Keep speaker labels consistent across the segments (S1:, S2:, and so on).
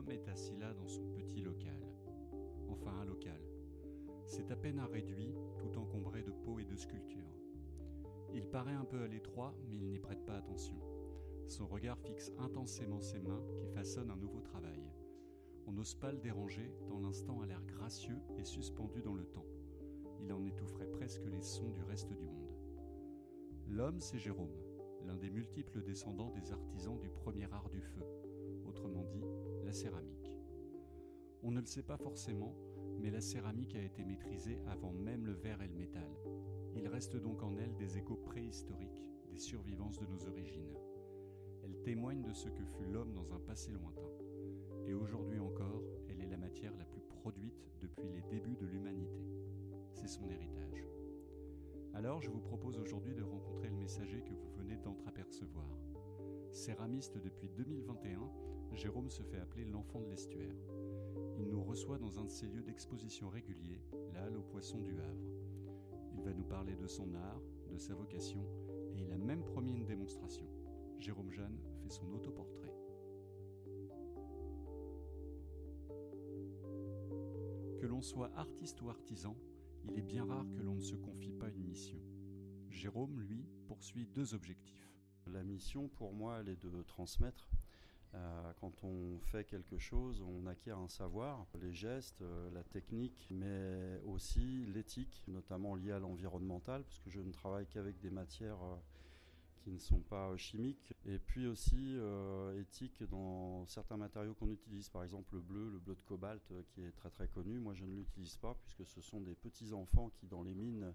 S1: L'homme est assis là dans son petit local. Enfin un local. C'est à peine un réduit, tout encombré de pots et de sculptures. Il paraît un peu à l'étroit, mais il n'y prête pas attention. Son regard fixe intensément ses mains qui façonnent un nouveau travail. On n'ose pas le déranger, tant l'instant a l'air gracieux et suspendu dans le temps. Il en étoufferait presque les sons du reste du monde. L'homme, c'est Jérôme, l'un des multiples descendants des artisans du premier art du feu, autrement dit céramique. On ne le sait pas forcément, mais la céramique a été maîtrisée avant même le verre et le métal. Il reste donc en elle des échos préhistoriques, des survivances de nos origines. Elle témoigne de ce que fut l'homme dans un passé lointain. Et aujourd'hui encore, elle est la matière la plus produite depuis les débuts de l'humanité. C'est son héritage. Alors je vous propose aujourd'hui de rencontrer le messager que vous venez d'entreapercevoir. Céramiste depuis 2021, Jérôme se fait appeler l'enfant de l'estuaire. Il nous reçoit dans un de ses lieux d'exposition réguliers, la Halle aux Poissons du Havre. Il va nous parler de son art, de sa vocation, et il a même promis une démonstration. Jérôme Jeanne fait son autoportrait. Que l'on soit artiste ou artisan, il est bien rare que l'on ne se confie pas une mission. Jérôme, lui, poursuit deux objectifs.
S2: La mission, pour moi, elle est de transmettre. Euh, quand on fait quelque chose, on acquiert un savoir, les gestes, euh, la technique, mais aussi l'éthique, notamment liée à l'environnemental, parce que je ne travaille qu'avec des matières euh, qui ne sont pas chimiques, et puis aussi éthique dans certains matériaux qu'on utilise, par exemple le bleu, le bleu de cobalt, qui est très très connu. Moi, je ne l'utilise pas, puisque ce sont des petits enfants qui, dans les mines,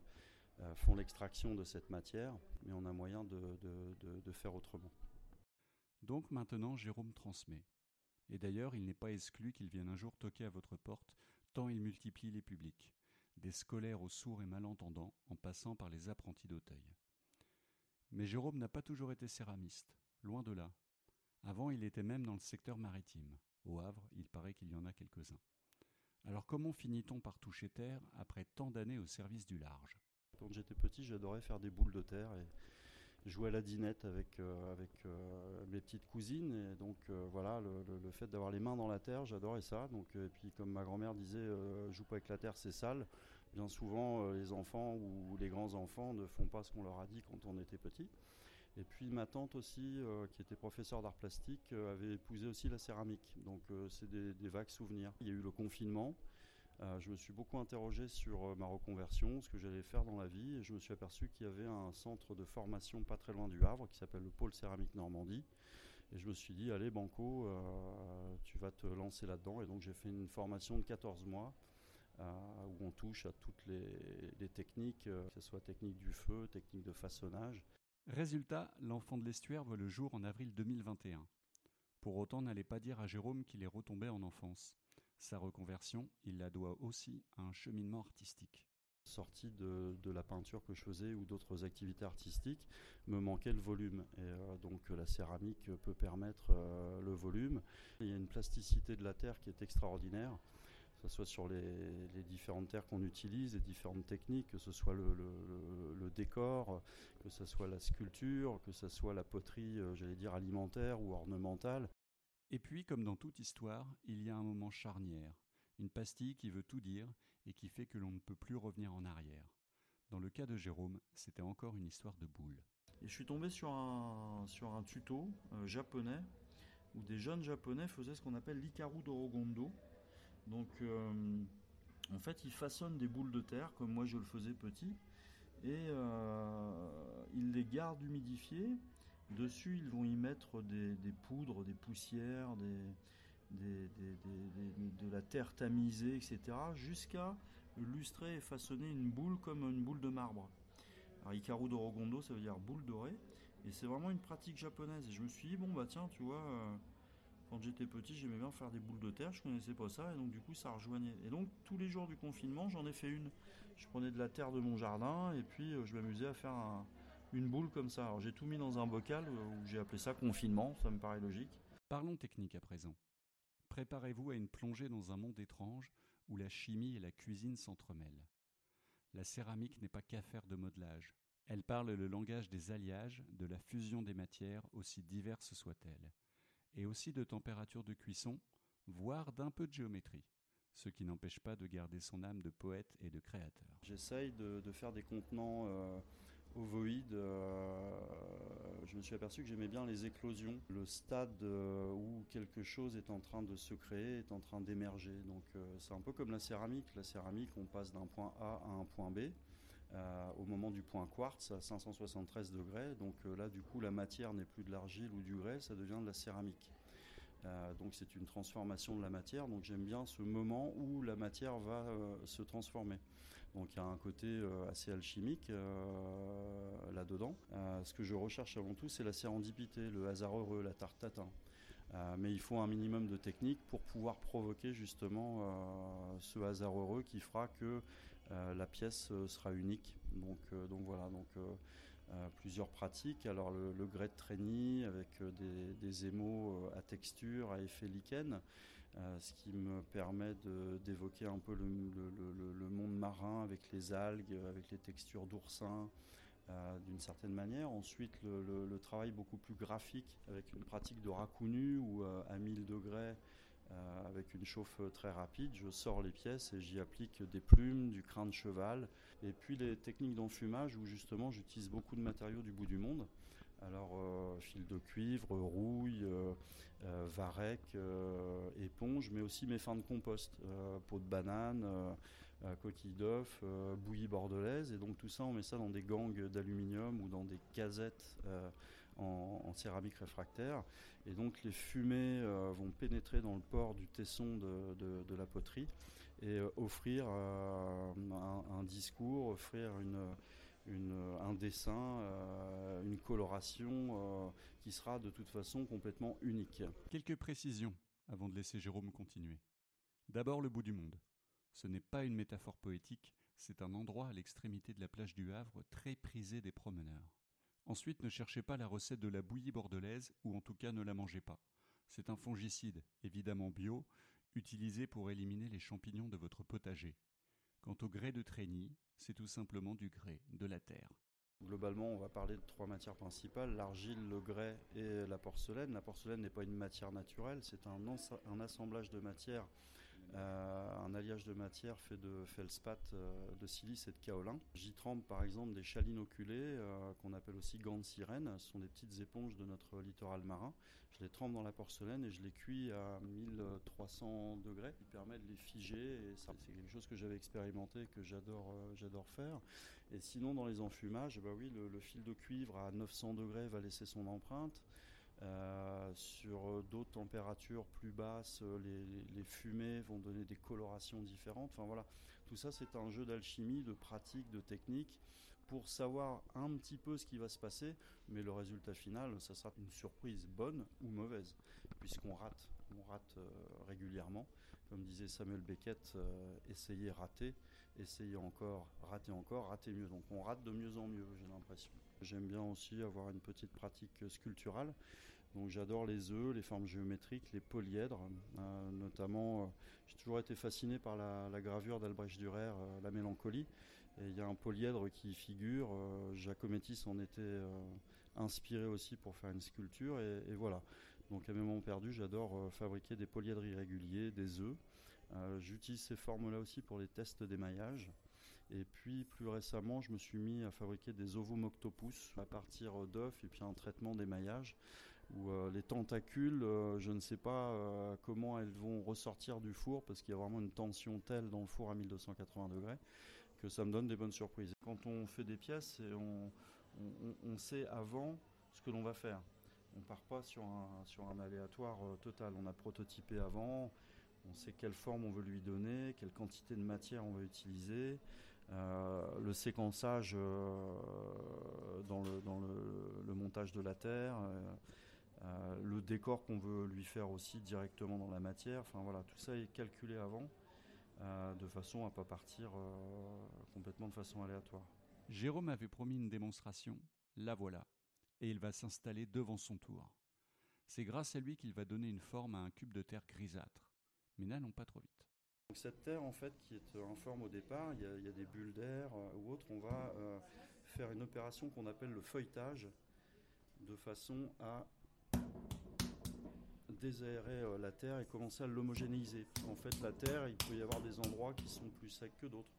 S2: font l'extraction de cette matière, mais on a moyen de faire autrement.
S1: Donc maintenant Jérôme transmet. Et d'ailleurs, il n'est pas exclu qu'il vienne un jour toquer à votre porte, tant il multiplie les publics, des scolaires aux sourds et malentendants, en passant par les apprentis d'Auteuil. Mais Jérôme n'a pas toujours été céramiste, loin de là. Avant, il était même dans le secteur maritime. Au Havre, il paraît qu'il y en a quelques-uns. Alors comment finit-on par toucher terre après tant d'années au service du large?
S2: Quand j'étais petit, j'adorais faire des boules de terre et jouer à la dinette avec, euh, euh, mes petites cousines. Et donc euh, voilà, le, fait d'avoir les mains dans la terre, j'adorais ça. Donc, et puis comme ma grand-mère disait, joue pas avec la terre, c'est sale. Bien souvent, les enfants ou les grands-enfants ne font pas ce qu'on leur a dit quand on était petit. Et puis ma tante aussi, qui était professeure d'art plastique, avait épousé aussi la céramique. Donc c'est des, vagues souvenirs. Il y a eu le confinement. Euh, je me suis beaucoup interrogé sur euh, ma reconversion, ce que j'allais faire dans la vie, et je me suis aperçu qu'il y avait un centre de formation pas très loin du Havre qui s'appelle le Pôle Céramique Normandie. Et je me suis dit, allez Banco, euh, tu vas te lancer là-dedans. Et donc j'ai fait une formation de 14 mois où on touche à toutes les, techniques, que ce soit technique du feu, technique de façonnage.
S1: Résultat, l'enfant de l'estuaire voit le jour en avril 2021. Pour autant, n'allez pas dire à Jérôme qu'il est retombé en enfance. Sa reconversion, il la doit aussi à un cheminement artistique.
S2: Sorti de, la peinture que je faisais ou d'autres activités artistiques, me manquait le volume. Et euh, donc la céramique peut permettre euh, le volume. Il y a une plasticité de la terre qui est extraordinaire que ce soit sur les, différentes terres qu'on utilise, les différentes techniques, que ce soit le, décor, que ce soit la sculpture, que ce soit la poterie, euh, j'allais dire alimentaire ou ornementale.
S1: Et puis, comme dans toute histoire, il y a un moment charnière, une pastille qui veut tout dire et qui fait que l'on ne peut plus revenir en arrière. Dans le cas de Jérôme, c'était encore une histoire de boule.
S3: Et je suis tombé sur un, sur un tuto euh, japonais où des jeunes japonais faisaient ce qu'on appelle l'Ikaru d'Orogondo. Donc, euh, en fait, ils façonnent des boules de terre comme moi je le faisais petit et euh, ils les gardent humidifiées Dessus, ils vont y mettre des, poudres, des poussières, de la terre tamisée, etc., jusqu'à lustrer et façonner une boule comme une boule de marbre. Alors, d'Orogondo, ça veut dire boule dorée, et c'est vraiment une pratique japonaise. Et je me suis dit, bon, bah tiens, tu vois, euh, quand j'étais petit, j'aimais bien faire des boules de terre, je connaissais pas ça, et donc du coup, ça rejoignait. Et donc, tous les jours du confinement, j'en ai fait une. Je prenais de la terre de mon jardin, et puis euh, je m'amusais à faire un une boule comme ça. Alors j'ai tout mis dans un bocal où j'ai appelé ça confinement, ça me paraît logique.
S1: Parlons technique à présent. Préparez-vous à une plongée dans un monde étrange où la chimie et la cuisine s'entremêlent. La céramique n'est pas qu'affaire de modelage. Elle parle le langage des alliages, de la fusion des matières, aussi diverses soient-elles, et aussi de température de cuisson, voire d'un peu de géométrie, ce qui n'empêche pas de garder son âme de poète et de créateur.
S2: J'essaye de, faire des contenants euh, ovoïdes. Euh, je me suis aperçu que j'aimais bien les éclosions, le stade euh, où quelque chose est en train de se créer, est en train d'émerger. Donc c'est un peu comme la céramique. La céramique, on passe d'un point A à un point B. au moment du point quartz à 573 degrés. Donc là, du coup, la matière n'est plus de l'argile ou du grès, ça devient de la céramique. Euh, donc c'est une transformation de la matière. Donc j'aime bien ce moment où la matière va euh, se transformer. Donc il y a un côté euh, assez alchimique là-dedans. ce que je recherche avant tout, c'est la sérendipité, le hasard heureux, la tarte tatin. mais il faut un minimum de technique pour pouvoir provoquer justement ce hasard heureux qui fera que la pièce sera unique. Donc, voilà. Donc plusieurs pratiques. Alors le, grès de Trény avec euh, des, émaux euh, à texture, à effet lichen, euh, ce qui me permet d'évoquer un peu le, monde marin avec les algues, avec les textures d'oursin. d'une certaine manière. Ensuite, le, travail beaucoup plus graphique avec une pratique de racounu où à 1000 degrés euh, avec une chauffe très rapide, je sors les pièces et j'y applique des plumes, du crin de cheval, et puis les techniques d'enfumage où justement j'utilise beaucoup de matériaux du bout du monde. Alors euh, fil de cuivre, rouille, euh, varech, éponge, mais aussi mes fins de compost, peau de banane, coquille d'œuf, bouillie bordelaise, et donc tout ça on met ça dans des gangs d'aluminium ou dans des casettes en, céramique réfractaire. Et donc les fumées euh, vont pénétrer dans le port du tesson de, la poterie et euh, offrir euh, un, discours, offrir un dessin, une coloration qui sera de toute façon complètement unique.
S1: Quelques précisions avant de laisser Jérôme continuer. D'abord le bout du monde. Ce n'est pas une métaphore poétique, c'est un endroit à l'extrémité de la plage du Havre très prisé des promeneurs. Ensuite, ne cherchez pas la recette de la bouillie bordelaise, ou en tout cas ne la mangez pas. C'est un fongicide, évidemment bio, utilisé pour éliminer les champignons de votre potager. Quant au grès de Trény, c'est tout simplement du grès, de la terre.
S2: Globalement, on va parler de trois matières principales, l'argile, le grès et la porcelaine. La porcelaine n'est pas une matière naturelle, c'est un, un assemblage de matières euh, un alliage de matière fait de feldspath, euh, de silice et de kaolin. J'y trempe par exemple des chalines oculées, euh, qu'on appelle aussi gants de sirène. Ce sont des petites éponges de notre littoral marin. Je les trempe dans la porcelaine et je les cuis à 1300 degrés, qui permet de les figer. C'est quelque chose que j'avais expérimenté, que j'adore, j'adore faire. Et sinon, dans les enfumages, bah oui, le, fil de cuivre à 900 degrés va laisser son empreinte. Euh, sur d'autres températures plus basses, les, fumées vont donner des colorations différentes. Enfin voilà, tout ça c'est un jeu d'alchimie, de pratique, de technique pour savoir un petit peu ce qui va se passer, mais le résultat final, ça sera une surprise bonne ou mauvaise, puisqu'on rate, on rate euh, régulièrement. Comme disait Samuel Beckett, euh, essayez, rater, essayez encore, rater encore, rater mieux. Donc on rate de mieux en mieux, j'ai l'impression. J'aime bien aussi avoir une petite pratique sculpturale. Donc j'adore les œufs, les formes géométriques, les polyèdres. Euh, notamment, euh, j'ai toujours été fasciné par la, gravure d'Albrecht Dürer, euh, La Mélancolie. Et il y a un polyèdre qui figure. Jacomettis en était inspiré aussi pour faire une sculpture. Et, voilà. Donc à mes moments perdus, j'adore fabriquer des polyèdres irréguliers, des œufs. J'utilise ces formes-là aussi pour les tests d'émaillage. Et puis plus récemment, je me suis mis à fabriquer des ovomoctopus à partir d'œufs et puis un traitement d'émaillage où euh, les tentacules, euh, je ne sais pas euh, comment elles vont ressortir du four parce qu'il y a vraiment une tension telle dans le four à 1280 degrés que ça me donne des bonnes surprises. Quand on fait des pièces, on, on, sait avant ce que l'on va faire. On part pas sur un, sur un aléatoire total. On a prototypé avant, on sait quelle forme on veut lui donner, quelle quantité de matière on va utiliser. Euh, le séquençage euh, dans, le, dans le, montage de la terre, euh, le décor qu'on veut lui faire aussi directement dans la matière. Enfin voilà, tout ça est calculé avant de façon à pas partir complètement de façon aléatoire.
S1: Jérôme avait promis une démonstration, la voilà, et il va s'installer devant son tour. C'est grâce à lui qu'il va donner une forme à un cube de terre grisâtre. Mais n'allons pas trop vite
S2: cette terre en fait qui est en forme au départ, il y a, des bulles d'air euh, ou autre, on va euh, faire une opération qu'on appelle le feuilletage de façon à désaérer la terre et commencer à l'homogénéiser. En fait, la terre, il peut y avoir des endroits qui sont plus secs que d'autres.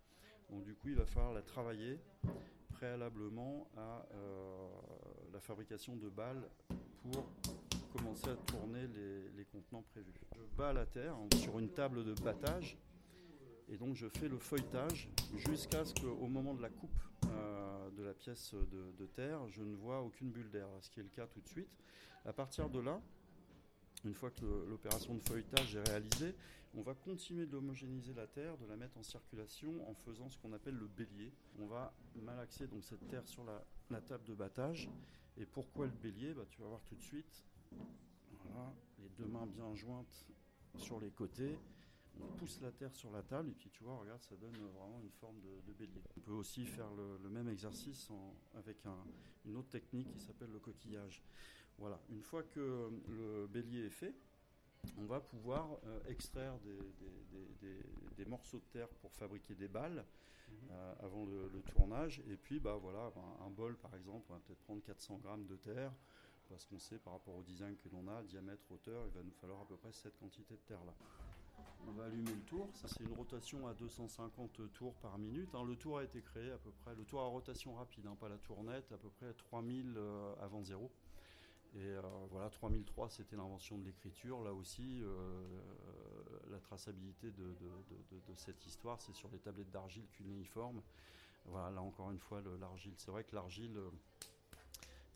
S2: Donc du coup, il va falloir la travailler préalablement à la fabrication de balles pour commencer à tourner les, contenants prévus. Je bats la terre sur une table de battage et donc je fais le feuilletage jusqu'à ce qu'au moment de la coupe euh, de la pièce de, terre, je ne vois aucune bulle d'air, ce qui est le cas tout de suite. À partir de là, une fois que l'opération de feuilletage est réalisée, on va continuer de l'homogénéiser la terre, de la mettre en circulation en faisant ce qu'on appelle le bélier. On va malaxer donc cette terre sur la, table de battage. Et pourquoi le bélier? Bah, Tu vas voir tout de suite. Les deux mains bien jointes sur les côtés. On pousse la terre sur la table et puis tu vois, regarde, ça donne vraiment une forme de, bélier. On peut aussi faire le, même exercice avec une autre technique qui s'appelle le coquillage. Voilà, une fois que le bélier est fait, on va pouvoir euh, extraire des, morceaux de terre pour fabriquer des balles mhm. euh, avant le, tournage. Et puis, bah voilà, un, bol par exemple, on va peut-être prendre 400 grammes de terre, parce qu'on sait par rapport au design que l'on a, diamètre, hauteur, il va nous falloir à peu près cette quantité de terre là. On va allumer le tour, ça c'est une rotation à 250 tours par minute. Hein. Le tour a été créé à peu près, le tour à rotation rapide, hein, pas la tournette, à peu près 3000 euh, avant zéro. Et euh, voilà, 3003 c'était l'invention de l'écriture. Là aussi, euh, la traçabilité de, cette histoire, c'est sur les tablettes d'argile cunéiforme. Voilà, là encore une fois, l'argile. C'est vrai que l'argile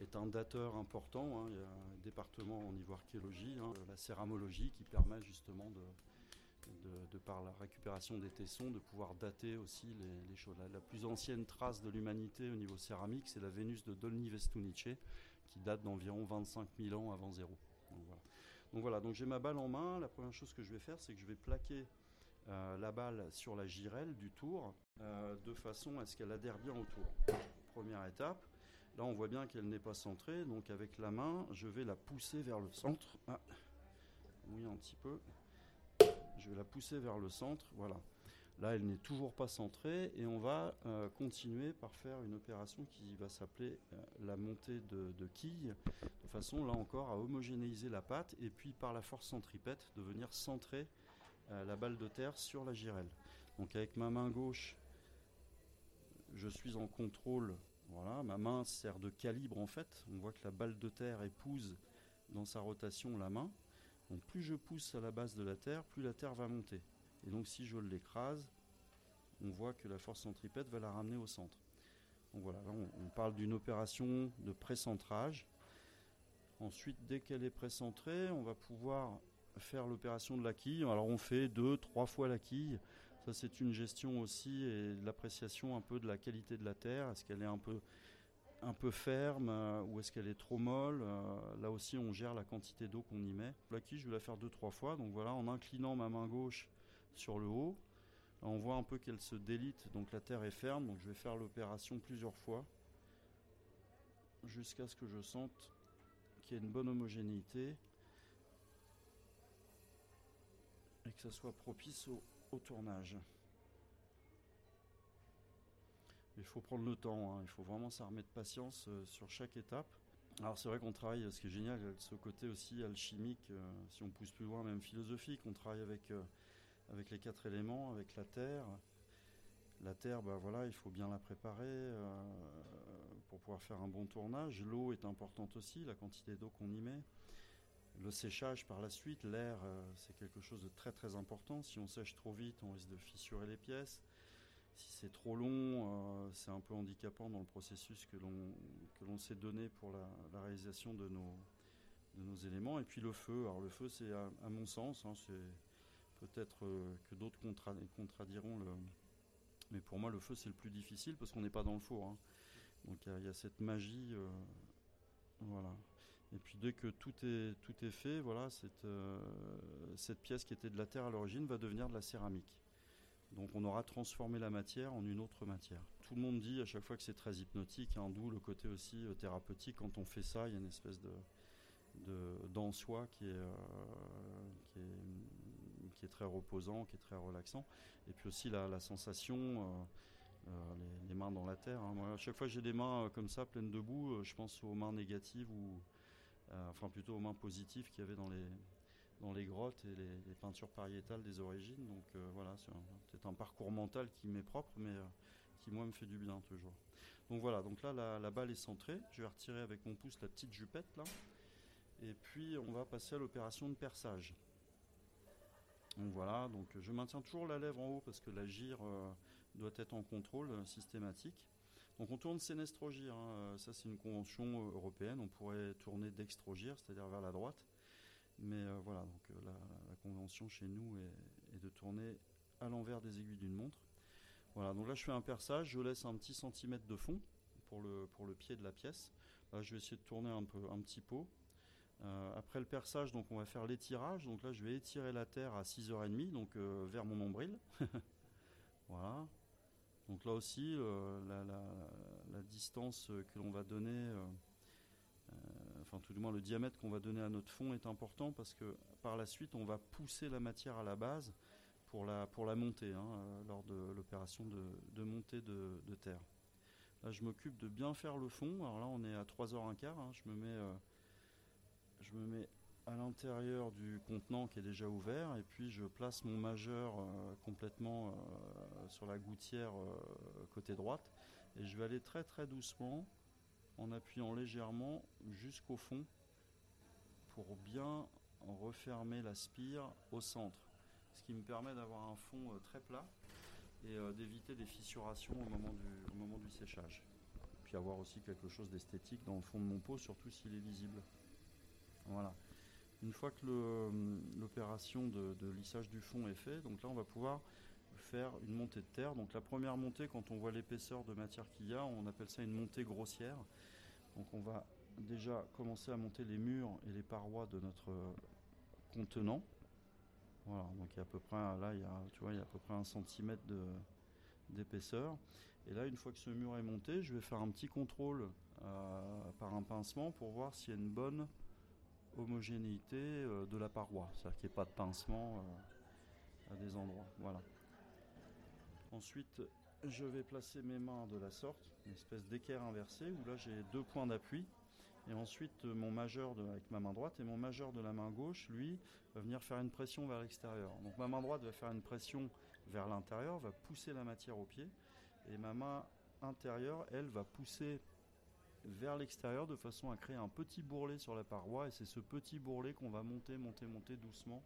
S2: est un dateur important. Hein. Il y a un département au niveau archéologie, hein, la céramologie, qui permet justement de, par la récupération des tessons, de pouvoir dater aussi les, choses. La, plus ancienne trace de l'humanité au niveau céramique, c'est la Vénus de Dolny Vestunice, qui date d'environ 25 000 ans avant zéro. Donc voilà, donc j'ai ma balle en main. La première chose que je vais faire, c'est que je vais plaquer euh, la balle sur la girelle du tour, euh, de façon à ce qu'elle adhère bien au tour. Première étape. Là, on voit bien qu'elle n'est pas centrée, donc avec la main, je vais la pousser vers le centre. Ah, oui, un petit peu. Je vais la pousser vers le centre, voilà. Là, elle n'est toujours pas centrée et on va euh, continuer par faire une opération qui va s'appeler euh, la montée de, quilles, de façon là encore à homogénéiser la pâte et puis par la force centripète de venir centrer euh, la balle de terre sur la girelle. Donc avec ma main gauche, je suis en contrôle voilà, ma main sert de calibre en fait. On voit que la balle de terre épouse dans sa rotation la main. Donc plus je pousse à la base de la terre, plus la terre va monter. Et donc si je l'écrase, on voit que la force centripète va la ramener au centre. Donc voilà, là on, parle d'une opération de précentrage. Ensuite, dès qu'elle est précentrée, on va pouvoir faire l'opération de la quille. Alors on fait deux, trois fois la quille ça, c'est une gestion aussi et l'appréciation un peu de la qualité de la terre. Est-ce qu'elle est un peu, un peu ferme euh, ou est-ce qu'elle est trop molle euh, Là aussi, on gère la quantité d'eau qu'on y met. La quille, je vais la faire deux, trois fois. Donc voilà, en inclinant ma main gauche sur le haut, on voit un peu qu'elle se délite. Donc la terre est ferme. Donc je vais faire l'opération plusieurs fois jusqu'à ce que je sente qu'il y ait une bonne homogénéité et que ça soit propice au, tournage. Il faut prendre le temps, hein. il faut vraiment s'armer de patience euh, sur chaque étape. Alors c'est vrai qu'on travaille, ce qui est génial, ce côté aussi alchimique, euh, si on pousse plus loin, même philosophique, on travaille avec, euh, avec les quatre éléments, avec la terre. La terre, bah voilà, il faut bien la préparer pour pouvoir faire un bon tournage. L'eau est importante aussi, la quantité d'eau qu'on y met. Le séchage par la suite, l'air, euh, c'est quelque chose de très très important. Si on sèche trop vite, on risque de fissurer les pièces. Si c'est trop long, euh, c'est un peu handicapant dans le processus que l'on que l'on s'est donné pour la, réalisation de nos de nos éléments. Et puis le feu. Alors le feu, c'est à, mon sens, hein, c'est peut-être euh, que d'autres contradiront le, mais pour moi le feu c'est le plus difficile parce qu'on n'est pas dans le four. Hein. Donc il y, a cette magie, voilà. Et puis dès que tout est, tout est fait, voilà, cette, euh, cette pièce qui était de la terre à l'origine va devenir de la céramique. Donc on aura transformé la matière en une autre matière. Tout le monde dit à chaque fois que c'est très hypnotique, hein, d'où le côté aussi euh, thérapeutique. Quand on fait ça, il y a une espèce de, de soi est, euh, qui, est, qui, est, très reposant, qui est très relaxant. Et puis aussi la, la sensation, les, mains dans la terre. Hein. Moi, à chaque fois que j'ai des mains comme ça, pleines de boue, je pense aux mains négatives ou euh, enfin plutôt aux mains positives qu'il y avait dans les, dans les grottes et les, peintures pariétales des origines. Donc voilà, c'est un parcours mental qui m'est propre, mais qui moi me fait du bien toujours. Donc voilà, donc là la, balle est centrée. Je vais retirer avec mon pouce la petite jupette là. Et puis on va passer à l'opération de perçage. Donc voilà, donc je maintiens toujours la lèvre en haut parce que la gire euh, doit être en contrôle euh, systématique. Donc on tourne sénestrogire, hein, euh, ça c'est une convention européenne, on pourrait tourner dextrogire, c'est-à-dire vers la droite. Mais voilà, donc la, convention chez nous est, de tourner à l'envers des aiguilles d'une montre. Voilà, donc là je fais un perçage, je laisse un petit centimètre de fond pour le, pour le pied de la pièce. Là je vais essayer de tourner un, peu, un petit pot. Euh, après le perçage, donc on va faire l'étirage. Donc là je vais étirer la terre à 6h30, donc euh, vers mon nombril. voilà. Donc là aussi, euh, la, distance que l'on va donner, enfin tout du moins le diamètre qu'on va donner à notre fond est important parce que par la suite on va pousser la matière à la base pour la, pour la montée, hein, lors de l'opération de, montée de, terre. Là, je m'occupe de bien faire le fond. Alors là, on est à 3h15. Hein. Je, me mets, je me mets à l'intérieur du contenant qui est déjà ouvert et puis je place mon majeur euh, complètement sur la gouttière côté droite et je vais aller très très doucement en appuyant légèrement jusqu'au fond pour bien refermer la spire au centre ce qui me permet d'avoir un fond euh, très plat et euh, d'éviter des fissurations au moment, du, moment du séchage. Puis avoir aussi quelque chose d'esthétique dans le fond de mon pot, surtout s'il est visible. Voilà. Une fois que euh, l'opération de, lissage du fond est faite, donc là on va pouvoir faire une montée de terre. Donc la première montée, quand on voit l'épaisseur de matière qu'il y a, on appelle ça une montée grossière. Donc on va déjà commencer à monter les murs et les parois de notre contenant. Voilà, donc il y a à peu près, là, il à peu près un centimètre d'épaisseur. Et là, une fois que ce mur est monté, je vais faire un petit contrôle euh, par un pincement pour voir s'il y a une bonne homogénéité euh, de la paroi, c'est-à-dire qu'il n'y ait pas de pincement euh, à des endroits. Voilà. Ensuite, je vais placer mes mains de la sorte, une espèce d'équerre inversé, où là j'ai deux points d'appui et ensuite, euh, mon majeur avec ma main droite et mon majeur de la main gauche, lui, va venir faire une pression vers l'extérieur. Donc ma main droite va faire une pression vers l'intérieur, va pousser la matière au pied. Et ma main intérieure, elle, va pousser vers l'extérieur de façon à créer un petit bourrelet sur la paroi. Et c'est ce petit bourrelet qu'on va monter, monter, monter doucement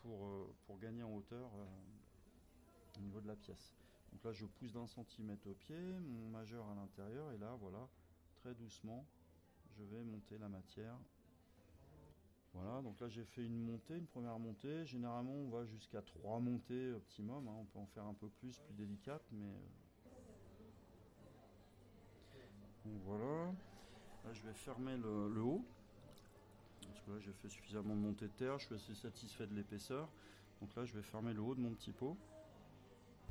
S2: pour, euh, gagner en hauteur euh, au niveau de la pièce. Donc là, je pousse d'un centimètre au pied, mon majeur à l'intérieur, et là, voilà, très doucement, je vais monter la matière. Voilà, donc là j'ai fait une montée, une première montée. Généralement on va jusqu'à trois montées optimum. Hein. On peut en faire un peu plus, plus délicate, mais euh, voilà. Là je vais fermer le, haut. Parce que là j'ai fait suffisamment de montée de terre, je suis assez satisfait de l'épaisseur. Donc là je vais fermer le haut de mon petit pot.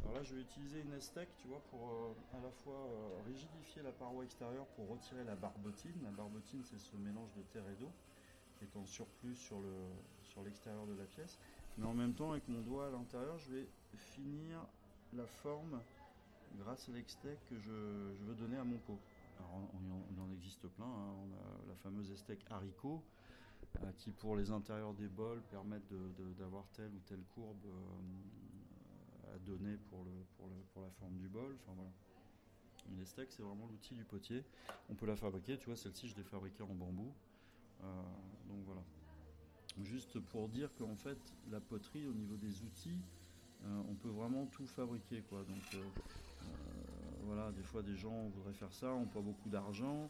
S2: Alors là, je vais utiliser une estec, tu vois, pour euh, à la fois euh, rigidifier la paroi extérieure pour retirer la barbotine. La barbotine, c'est ce mélange de terre et d'eau qui est en surplus sur le sur l'extérieur de la pièce. Mais en même temps, avec mon doigt à l'intérieur, je vais finir la forme grâce à l'extec que je, veux donner à mon pot. On, en existe plein. Hein. On a la fameuse estec haricot euh, qui, pour les intérieurs des bols, permettent d'avoir telle ou telle courbe à donner pour, la forme du bol. Enfin voilà. Une steak, c'est vraiment l'outil du potier. On peut la fabriquer, tu vois, celle-ci, je l'ai fabriquée en bambou. Euh, donc voilà. Juste pour dire qu'en fait, la poterie, au niveau des outils, euh, on peut vraiment tout fabriquer. Quoi. Donc euh, voilà, des fois, des gens voudraient faire ça, ont pas beaucoup d'argent.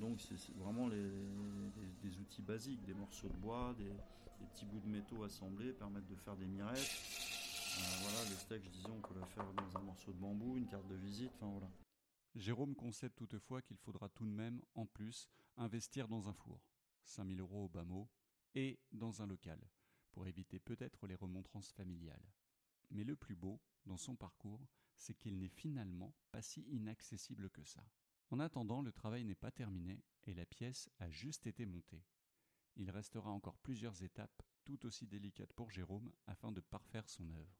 S2: donc c'est vraiment les, des outils basiques, des morceaux de bois, des, des petits bouts de métaux assemblés permettent de faire des mirettes. Euh, voilà, les steaks, je disais, on peut la faire dans un morceau de bambou, une carte de visite, enfin voilà.
S1: Jérôme concède toutefois qu'il faudra tout de même, en plus, investir dans un four, 5000 euros au bas mot, et dans un local, pour éviter peut-être les remontrances familiales. Mais le plus beau, dans son parcours, c'est qu'il n'est finalement pas si inaccessible que ça. En attendant, le travail n'est pas terminé et la pièce a juste été montée. Il restera encore plusieurs étapes tout aussi délicates pour Jérôme afin de parfaire son œuvre.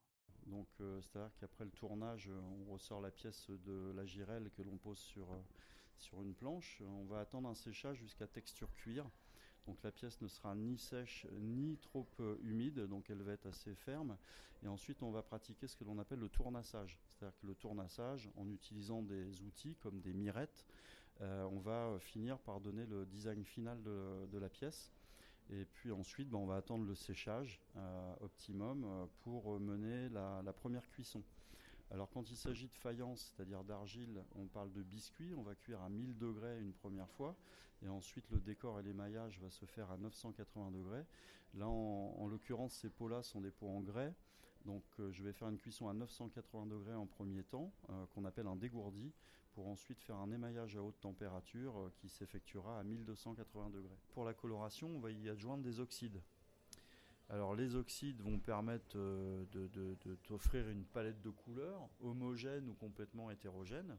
S2: Donc, euh, c'est-à-dire qu'après le tournage, on ressort la pièce de la girelle que l'on pose sur, euh, sur une planche. On va attendre un séchage jusqu'à texture cuir. Donc la pièce ne sera ni sèche ni trop humide, donc elle va être assez ferme. Et ensuite, on va pratiquer ce que l'on appelle le tournassage. C'est-à-dire que le tournassage, en utilisant des outils comme des mirettes, on va finir par donner le design final de, la pièce. Et puis ensuite, ben, on va attendre le séchage optimum pour mener la première cuisson. Alors quand il s'agit de faïence, c'est-à-dire d'argile, on parle de biscuit, on va cuire à 1000 degrés une première fois, et ensuite le décor et l'émaillage va se faire à 980 degrés. Là, en, l'occurrence, ces pots-là sont des pots en grès, donc euh, je vais faire une cuisson à 980 degrés en premier temps, euh, qu'on appelle un dégourdi, pour ensuite faire un émaillage à haute température euh, qui s'effectuera à 1280 degrés. Pour la coloration, on va y adjoindre des oxydes. Alors les oxydes vont permettre euh, de, t'offrir une palette de couleurs homogène ou complètement hétérogène.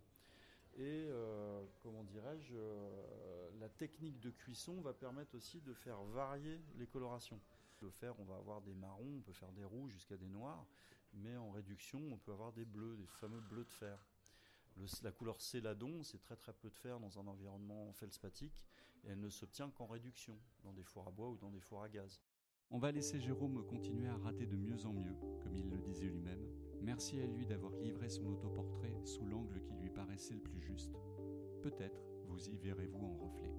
S2: Et euh, comment dirais-je, euh, la technique de cuisson va permettre aussi de faire varier les colorations. Le fer, on va avoir des marrons, on peut faire des rouges jusqu'à des noirs, mais en réduction, on peut avoir des bleus, des fameux bleus de fer. la couleur céladon, c'est très très peu de fer dans un environnement feldspatique, et elle ne s'obtient qu'en réduction, dans des fours à bois ou dans des fours à gaz.
S1: On va laisser Jérôme continuer à rater de mieux en mieux, comme il le disait lui-même. Merci à lui d'avoir livré son autoportrait sous l'angle qui lui paraissait le plus juste. Peut-être vous y verrez-vous en reflet.